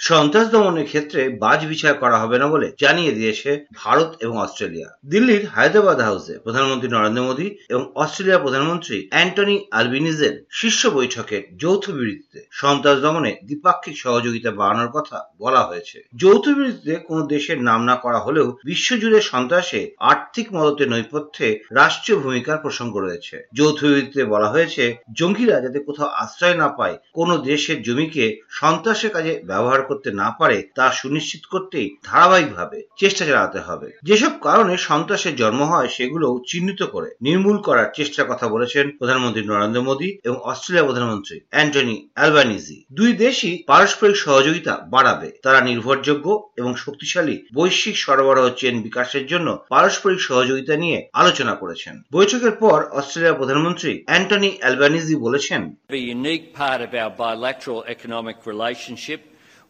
সন্ত্রাস দমনের ক্ষেত্রে বাজ বিচার করা হবে না বলে জানিয়ে দিয়েছে ভারত এবং অস্ট্রেলিয়া। দিল্লির হায়দ্রাবাদ হাউসে প্রধানমন্ত্রী নরেন্দ্র মোদী এবং অস্ট্রেলিয়ার প্রধানমন্ত্রী অ্যান্টনি আলবিনিজের শীর্ষ বৈঠকের যৌথ বিবৃতিতে সন্ত্রাস দমনে দ্বিপাক্ষিক সহযোগিতা বাড়ানোর কথা বলা হয়েছে। যৌথ বিবৃতিতে কোনো দেশের নাম না করা হলেও বিশ্বজুড়ে সন্ত্রাসে আর্থিক মদতের নৈপথ্যে রাষ্ট্রীয় ভূমিকার প্রসঙ্গ রয়েছে। যৌথ বিবৃতিতে বলা হয়েছে, জঙ্গিরা যাতে কোথাও আশ্রয় না পায়, কোনো দেশের জমিকে সন্ত্রাসের কাজে ব্যবহার করতে না পারে তা সুনিশ্চিত করতেই ধারাবাহিকভাবে চেষ্টা চালাতে হবে। যেসব কারণে সন্ত্রাসের জন্ম হয় সেগুলো চিহ্নিত করে নির্মূল করার চেষ্টার কথা বলেছেন প্রধানমন্ত্রী নরেন্দ্র মোদী এবং অস্ট্রেলিয়া প্রধানমন্ত্রী অ্যান্টনি অ্যালবানিজি। দুই দেশই পারস্পরিক সহযোগিতা বাড়াবে। তারা নির্ভরযোগ্য এবং শক্তিশালী বৈশ্বিক সরবরাহ চেন বিকাশের জন্য পারস্পরিক সহযোগিতা নিয়ে আলোচনা করেছেন। বৈঠকের পর অস্ট্রেলিয়ার প্রধানমন্ত্রী অ্যান্টনি অ্যালবানিজি বলেছেন A unique part of our bilateral economic relationship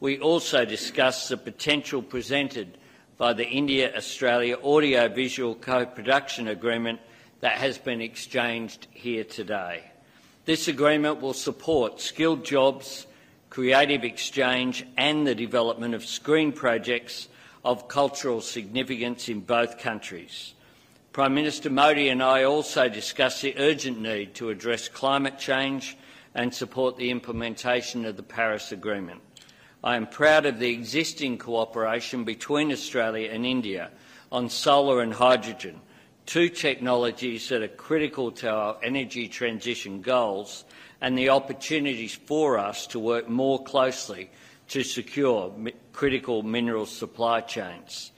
We also discussed the potential presented by the India-Australia audio-visual co-production agreement that has been exchanged here today. This agreement will support skilled jobs, creative exchange and the development of screen projects of cultural significance in both countries. Prime Minister Modi and I also discussed the urgent need to address climate change and support the implementation of the Paris Agreement. I am proud of the existing cooperation between Australia and India on solar and hydrogen, two technologies that are critical to our energy transition goals and the opportunities for us to work more closely to secure critical mineral supply chains.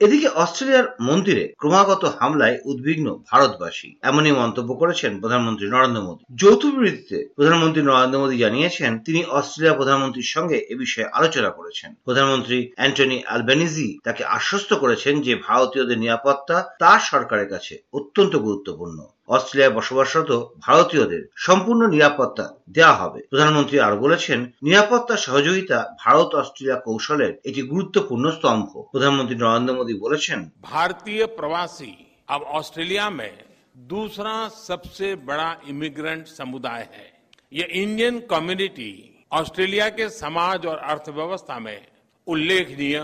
এদিকে অস্ট্রেলিয়ার মন্দিরে ক্রমাগত হামলায় উদ্বিগ্ন ভারতবাসী। এমনই মন্তব্য করেছেন প্রধানমন্ত্রী নরেন্দ্র মোদী। যৌথ বিবৃতিতে প্রধানমন্ত্রী নরেন্দ্র মোদী জানিয়েছেন, তিনি অস্ট্রেলিয়া প্রধানমন্ত্রীর সঙ্গে এ বিষয়ে আলোচনা করেছেন। প্রধানমন্ত্রী অ্যান্টনি আলবেনিজি তাকে আশ্বস্ত করেছেন যে ভারতীয়দের নিরাপত্তা তার সরকারের কাছে অত্যন্ত গুরুত্বপূর্ণ। অস্ট্রেলিয়ায় বসবাসরত ভারতীয়দের সম্পূর্ণ নিরাপত্তা দেওয়া হবে প্রধানমন্ত্রী আরো বলেছেন নিরাপত্তা সহযোগিতা ভারত অস্ট্রেলিয়া কৌশলের একটি গুরুত্বপূর্ণ স্তম্ভ প্রধানমন্ত্রী নরেন্দ্র মোদী বলেছেন भारतीय प्रवासी अब ऑस्ट्रेलिया में दूसरा सबसे बड़ा इमिग्रेंट समुदाय है ये इंडियन कम्युनिटी ऑस्ट्रेलिया के समाज और अर्थव्यवस्था में उल्लेखनीय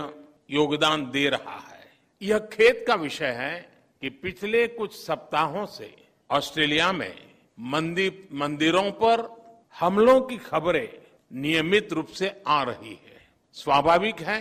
योगदान दे रहा है यह खेत का विषय है कि पिछले कुछ सप्ताहों से ऑस्ट्रेलिया में मंदिर मंदिरों पर हमलों की खबरें नियमित रूप से आ रही है। स्वाभाविक है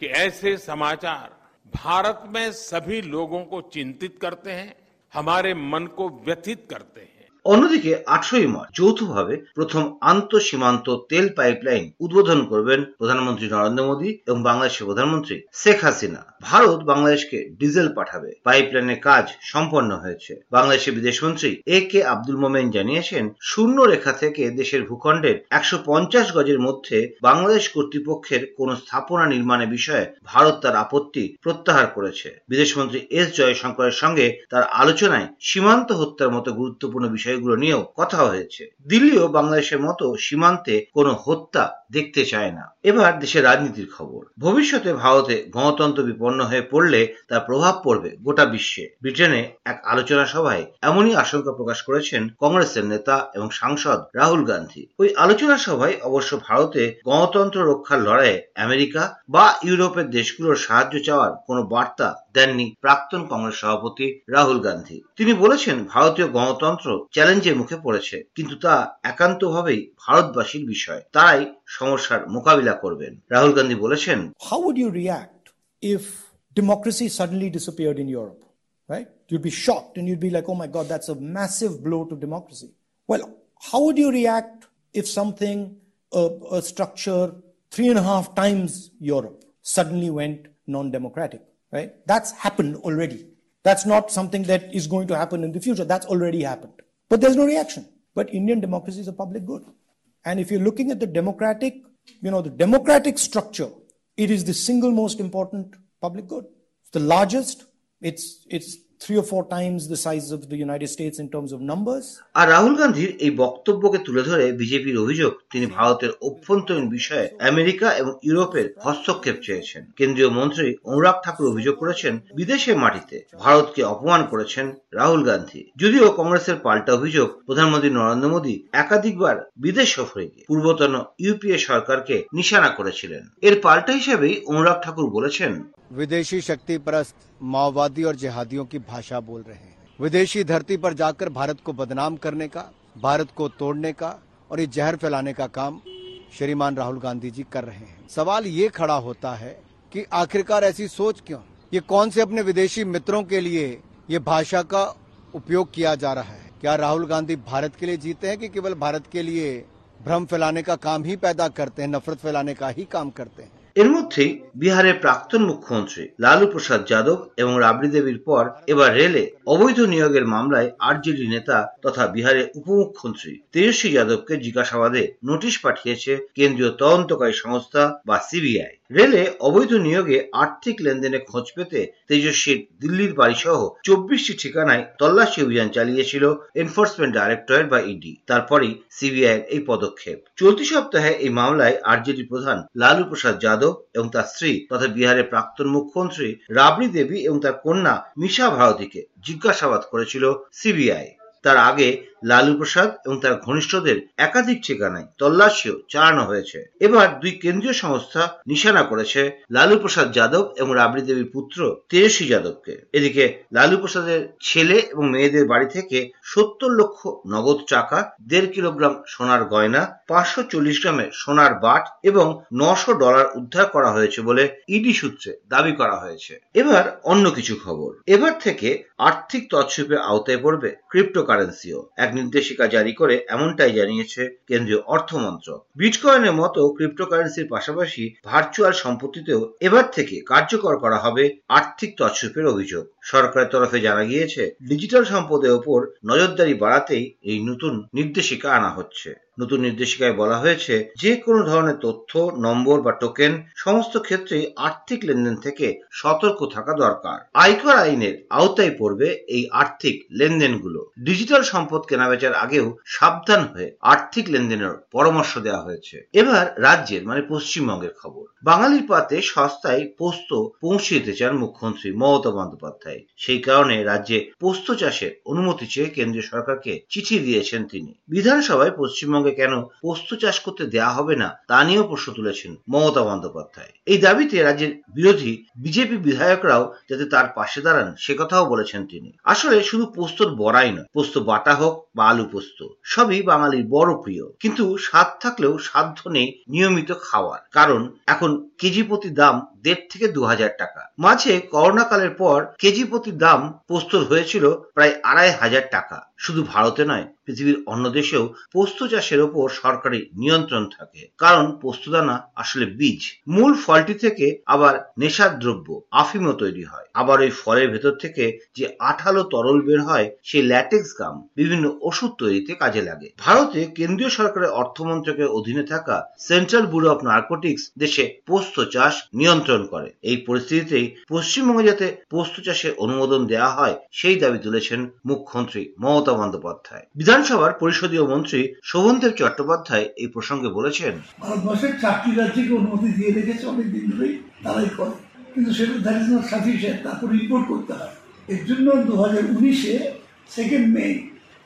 कि ऐसे समाचार भारत में सभी लोगों को चिंतित करते हैं, हमारे मन को व्यथित करते हैं। অন্যদিকে আটশোই মার্চ যৌথভাবে প্রথম আন্ত সীমান্ত তেল পাইপলাইন উদ্বোধন করবেন প্রধানমন্ত্রী নরেন্দ্র মোদী এবং বাংলাদেশের প্রধানমন্ত্রী শেখ হাসিনা। ভারত বাংলাদেশকে ডিজেল পাঠাবে। পাইপলাইনের কাজ সম্পন্ন হয়েছে। বাংলাদেশের বিদেশমন্ত্রী এ কে আব্দুল মোমেন জানিয়েছেন শূন্য রেখা থেকে দেশের ভূখণ্ডের একশো পঞ্চাশ গজের মধ্যে বাংলাদেশ কর্তৃপক্ষের কোন স্থাপনা নির্মাণের বিষয়ে ভারত তার আপত্তি প্রত্যাহার করেছে। বিদেশমন্ত্রী এস জয়শঙ্করের সঙ্গে তার আলোচনায় সীমান্ত হত্যার মতো গুরুত্বপূর্ণ বিষয় বিষয়গুলো নিয়েও কথা হয়েছে। দিল্লিও বাংলাদেশের মতো সীমান্তে কোনো হত্যা দেখতে চায় না। এবার দেশের রাজনীতির খবর। ভবিষ্যতে ভারতে গণতন্ত্র বিপন্ন হয়ে পড়লে তার প্রভাব পড়বে গোটা বিশ্বে। ব্রিটেনে এক আলোচনা সভায় এমনই আশঙ্কা প্রকাশ করেছেন কংগ্রেসের নেতা এবং সাংসদ রাহুল গান্ধী। ওই আলোচনা সভায় অবশ্য ভারতে গণতন্ত্র রক্ষার লড়াইয়ে আমেরিকা বা ইউরোপের দেশগুলোর সাহায্য চাওয়ার কোনো বার্তা দেননি প্রাক্তন কংগ্রেস সভাপতি রাহুল গান্ধী। তিনি বলেছেন, ভারতীয় গণতন্ত্র চ্যালেঞ্জের মুখে পড়েছে, কিন্তু তা একান্তভাবেই ভারতবাসীর বিষয়। তাই সমস্যার মোকাবিলা করবেন রাহুল গান্ধী বলেছেন How would you react if democracy suddenly disappeared in Europe? Right? You'd be shocked and you'd be like, oh my God, that's a massive blow to democracy. Well, how would you react if something, a, a structure three and a half times Europe suddenly went non democratic? Right? That's happened already. That's not something that is going to happen in the future. That's already happened. But there's no reaction. But Indian democracy is a public good. And if you're looking at the democratic, you know, the democratic structure, it is the single most important public good. It's the largest, it's, it's three or four times the size of the United States in terms of numbers. আর রাহুল গান্ধীর এই বক্তব্যকে তুলে ধরে বিজেপির অভিযোগ তিনি ভারতের অভ্যন্তরীণ বিষয়ে আমেরিকা এবং ইউরোপের হস্তক্ষেপ চেয়েছেন কেন্দ্রীয় মন্ত্রী অনুরাগ ঠাকুর অভিযোগ করেছেন বিদেশের মাটিতে ভারতকে অপমান করেছেন রাহুল গান্ধী যদিও কংগ্রেসের পাল্টা অভিযোগ প্রধানমন্ত্রী নরেন্দ্র মোদী একাধিকবার বিদেশ সফরে গিয়ে পূর্বতন ইউপিএ সরকারকে নিশানা করেছিলেন এর পাল্টা হিসেবেই অনুরাগ ঠাকুর বলেছেন विदेशी शक्ति परस्त माओवादी और जिहादियों की भाषा बोल रहे हैं। विदेशी धरती पर जाकर भारत को बदनाम करने का, भारत को तोड़ने का और ये जहर फैलाने का काम श्रीमान राहुल गांधी जी कर रहे हैं। सवाल ये खड़ा होता है कि आखिरकार ऐसी सोच क्यों? ये कौन से अपने विदेशी मित्रों के लिए ये भाषा का उपयोग किया जा रहा है? क्या राहुल गांधी भारत के लिए जीते हैं कि केवल भारत के लिए भ्रम फैलाने का काम ही पैदा करते हैं, नफरत फैलाने का ही काम करते हैं? এর মধ্যেই বিহারের প্রাক্তন মুখ্যমন্ত্রী লালু প্রসাদ যাদব এবং রাবড়ি দেবীর পর এবার রেলে অবৈধ নিয়োগের মামলায় আরজেডি নেতা তথা বিহারের উপমুখ্যমন্ত্রী তেজস্বী যাদবকে জিজ্ঞাসাবাদে নোটিশ পাঠিয়েছে কেন্দ্রীয় তদন্তকারী সংস্থা বা সিবিআই। রেলে অবৈধ নিয়োগে আর্থিক লেনদেনে খোঁজ পেতে তেজস্বীর দিল্লির বাড়ি সহ চব্বিশটি ঠিকানায় তল্লাশি অভিযান চালিয়েছিল এনফোর্সমেন্ট ডাইরেক্টরেট বা ইডি। তারপরই সিবিআই এই পদক্ষেপ। চলতি সপ্তাহে এই মামলায় আরজেডি প্রধান লালু প্রসাদ যাদব এবং তার স্ত্রী তথা বিহারের প্রাক্তন মুখ্যমন্ত্রী রাবড়ি দেবী এবং তার কন্যা মিশা ভারতীকে জিজ্ঞাসাবাদ করেছিল সিবিআই। তার আগে লালু প্রসাদ এবং তার ঘনিষ্ঠদের একাধিক ঠিকানায় তল্লাশিও চালানো হয়েছে। এবার দুই কেন্দ্রীয় সংস্থা নিশানা করেছে লালু প্রসাদ যাদব এবং রাবড়ি দেবীর পুত্র তেজস্বী যাদবকে। এদিকে লালু প্রসাদের ছেলে এবং মেয়েদের বাড়ি থেকে সত্তর লক্ষ নগদ টাকা, দেড় কিলোগ্রাম সোনার গয়না, পাঁচশো চল্লিশ গ্রামের সোনার বাট এবং নশো ডলার উদ্ধার করা হয়েছে বলে ইডি সূত্রে দাবি করা হয়েছে। এবার অন্য কিছু খবর। এবার থেকে আর্থিক তৎসুপের আওতায় পড়বে ক্রিপ্টোকারেন্সিও। এক নির্দেশিকা জারি করে এমনটাই জানিয়েছে কেন্দ্রীয় অর্থমন্ত্রক। বিটকয়েনের মতো ক্রিপ্টোকারেন্সির পাশাপাশি ভার্চুয়াল সম্পত্তিতেও এবার থেকে কার্যকর করা হবে আর্থিক তৎসুপের অভিযোগ। সরকারের তরফে জানা গিয়েছে, ডিজিটাল সম্পদের ওপর নজরদারি বাড়াতেই এই নতুন নির্দেশিকা আনা হচ্ছে। নতুন নির্দেশিকায় বলা হয়েছে, যে কোনো ধরনের তথ্য, নম্বর বা টোকেন সমস্ত ক্ষেত্রেই আর্থিক লেনদেন থেকে সতর্ক থাকা দরকার। আয়কর আইনের আওতায় পড়বে এই আর্থিক লেনদেনগুলো। ডিজিটাল সম্পদ কেনাবেচার আগেও সাবধান হয়ে আর্থিক লেনদেনের পরামর্শ দেওয়া হয়েছে। এবার রাজ্যের মানে পশ্চিমবঙ্গের খবর। বাঙালির পাতে সস্তায় পোস্ত পৌঁছে দিতে চান মুখ্যমন্ত্রী মমতা বন্দ্যোপাধ্যায়। সেই কারণে রাজ্যে পোস্ত চাষের অনুমতি চেয়ে কেন্দ্রীয় সরকারকে চিঠি দিয়েছেন তিনি। বিধানসভায় পশ্চিমবঙ্গে কেন পোস্ত চাষ করতে দেয়া হবে না, তা নিয়েও প্রশ্ন তুলেছেন মমতা বন্দ্যোপাধ্যায়। এই দাবিতে রাজ্যের বিরোধী বিজেপি বিধায়করাও যাতে তার পাশে দাঁড়ান, সে কথাও বলেছেন তিনি। আসলে শুধু পোস্তর বড়াই নয়, পোস্ত বাটা হোক বা আলু পোস্ত, সবই বাঙালির বড় প্রিয়। কিন্তু স্বাদ থাকলেও সাধ্য নেই নিয়মিত খাওয়ার। কারণ এখন কেজি প্রতি দাম দেড় থেকে দু হাজার টাকা। মাঝে করোনাকালের পর কেজি প্রতি দাম পোস্তর হয়েছিল প্রায় আড়াই হাজার টাকা। শুধু ভারতে নয়, পৃথিবীর অন্য দেশেও পোস্ত চাষের ওপর সরকারি নিয়ন্ত্রণ থাকে। কারণ পোস্তদানা আসলে বীজ। মূল ফলটি থেকে আবার নেশার দ্রব্য, আফিমও তৈরি হয়। আবার ওই ফলের ভেতর থেকে যে আঠালো তরল বের হয়, সেই ল্যাটেক্স গাম বিভিন্ন ওষুধ তৈরিতে কাজে লাগে। ভারতে কেন্দ্রীয় সরকারের অর্থমন্ত্রকের অধীনে থাকা সেন্ট্রাল ব্যুরো অফ নার্কোটিক্স দেশে পোস্ত চাষ নিয়ন্ত্রণ করে। এই পরিস্থিতিতেই পশ্চিমবঙ্গে যাতে পোস্ত চাষের অনুমোদন দেওয়া হয়, সেই দাবি তুলেছেন মুখ্যমন্ত্রী মমতা বন্দ্যোপাধ্যায়। বিধানসভার পরিষদীয় মন্ত্রী শোভনদেব চট্টোপাধ্যায় এই প্রসঙ্গে বলেছেন, ভারতবর্ষের চারটি রাজ্যকে অনুমতি দিয়ে রেখেছে ধরেই তারাই করে। কিন্তু সেটা দ্যাট ইজ নট সাফিসিয়েন্ট তারপর রিপোর্ট করতে হয়। এর জন্য দু হাজার উনিশে সেকেন্ড মে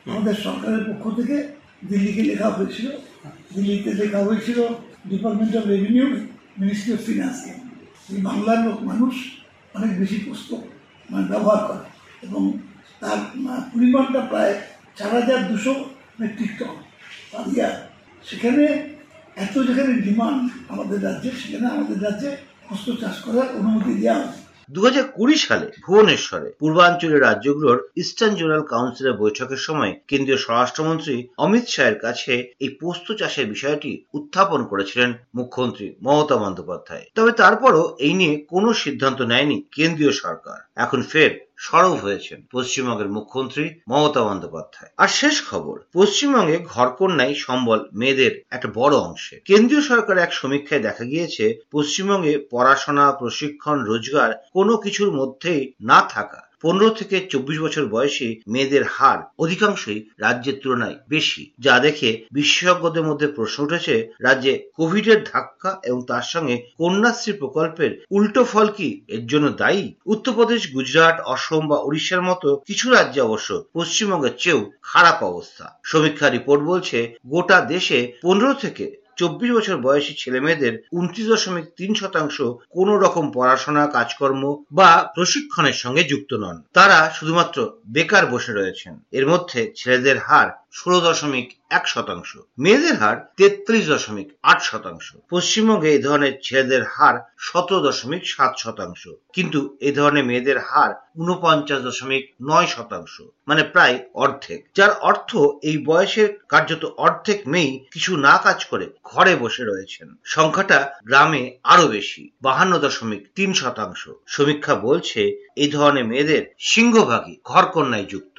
আমাদের সরকারের পক্ষ থেকে দিল্লিকে লেখা হয়েছিল। দিল্লিতে লেখা হয়েছিল department of revenue ministry of ফিনান্সকে এই বাংলার লোক, মানুষ অনেক বেশি পুস্তক মানে ব্যবহার করে। এবং তার পরিমাণটা প্রায় চার হাজার দুশো মেট্রিক টন পার ইয়ার সেখানে এত যেখানে ডিমান্ড আমাদের রাজ্যে, সেখানে আমাদের রাজ্যে হস্ত চাষ করার অনুমতি দেওয়া হয়েছে দু হাজার কুড়ি সালে ভুবনেশ্বরে পূর্বাঞ্চলের রাজ্যগুলোর ইস্টার্ন জোনাল কাউন্সিলের বৈঠকের সময় কেন্দ্রীয় স্বরাষ্ট্রমন্ত্রী অমিত শাহের কাছে এই পোস্ত চাষের বিষয়টি উত্থাপন করেছিলেন মুখ্যমন্ত্রী মমতা বন্দ্যোপাধ্যায়। তবে তারপরও এই নিয়ে কোনো সিদ্ধান্ত নেয়নি কেন্দ্রীয় সরকার। এখন ফের সরব হয়েছেন পশ্চিমবঙ্গের মুখ্যমন্ত্রী মমতা বন্দ্যোপাধ্যায়। আর শেষ খবর, পশ্চিমবঙ্গে ঘরকন্যাই সম্বল মেয়েদের একটা বড় অংশে। কেন্দ্রীয় সরকার এক সমীক্ষায় দেখা গিয়েছে, পশ্চিমবঙ্গে পড়াশোনা, প্রশিক্ষণ, রোজগার কোনো কিছুর মধ্যেই না থাকা পনেরো থেকে চব্বিশ বছর বয়সী মেয়েদের হার অধিকাংশই রাজ্যের তুলনায় বেশি, যা দেখে বিশেষজ্ঞদের মধ্যে প্রশ্ন উঠেছে, রাজ্যে কোভিডের ধাক্কা এবং তার সঙ্গে কন্যাশ্রী প্রকল্পের উল্টো ফল কি এর জন্য দায়ী? উত্তরপ্রদেশ, গুজরাট, অসম বা উড়িষ্যার মতো কিছু রাজ্যে অবশ্য পশ্চিমবঙ্গের চেয়েও খারাপ অবস্থা। সমীক্ষা রিপোর্ট বলছে, গোটা দেশে পনেরো থেকে চব্বিশ বছর বয়সী ছেলে মেয়েদের উনত্রিশ দশমিক তিন শতাংশ কোন রকম পড়াশোনা, কাজকর্ম বা প্রশিক্ষণের সঙ্গে যুক্ত নন। তারা শুধুমাত্র বেকার বসে রয়েছেন। এর মধ্যে ছেলেদের হার ষোলো দশমিক এক শতাংশ। মেয়েদের হার তেত্রিশ দশমিক আট শতাংশ। পশ্চিমবঙ্গে এই ধরনের ছেলেদের হার সতেরো দশমিক সাত শতাংশ। কিন্তু এই ধরনের মেয়েদের হার উনপঞ্চাশ দশমিক নয় শতাংশ মানে প্রায় অর্ধেক। যার অর্থ এই বয়সের কার্যত অর্ধেক মেয়েই কিছু না কাজ করে ঘরে বসে রয়েছেন। সংখ্যাটা গ্রামে আরও বেশি, বাহান্ন দশমিক তিন শতাংশ। সমীক্ষা বলছে এই ধরনের মেয়েদের সিংহভাগই ঘরকন্যায় যুক্ত।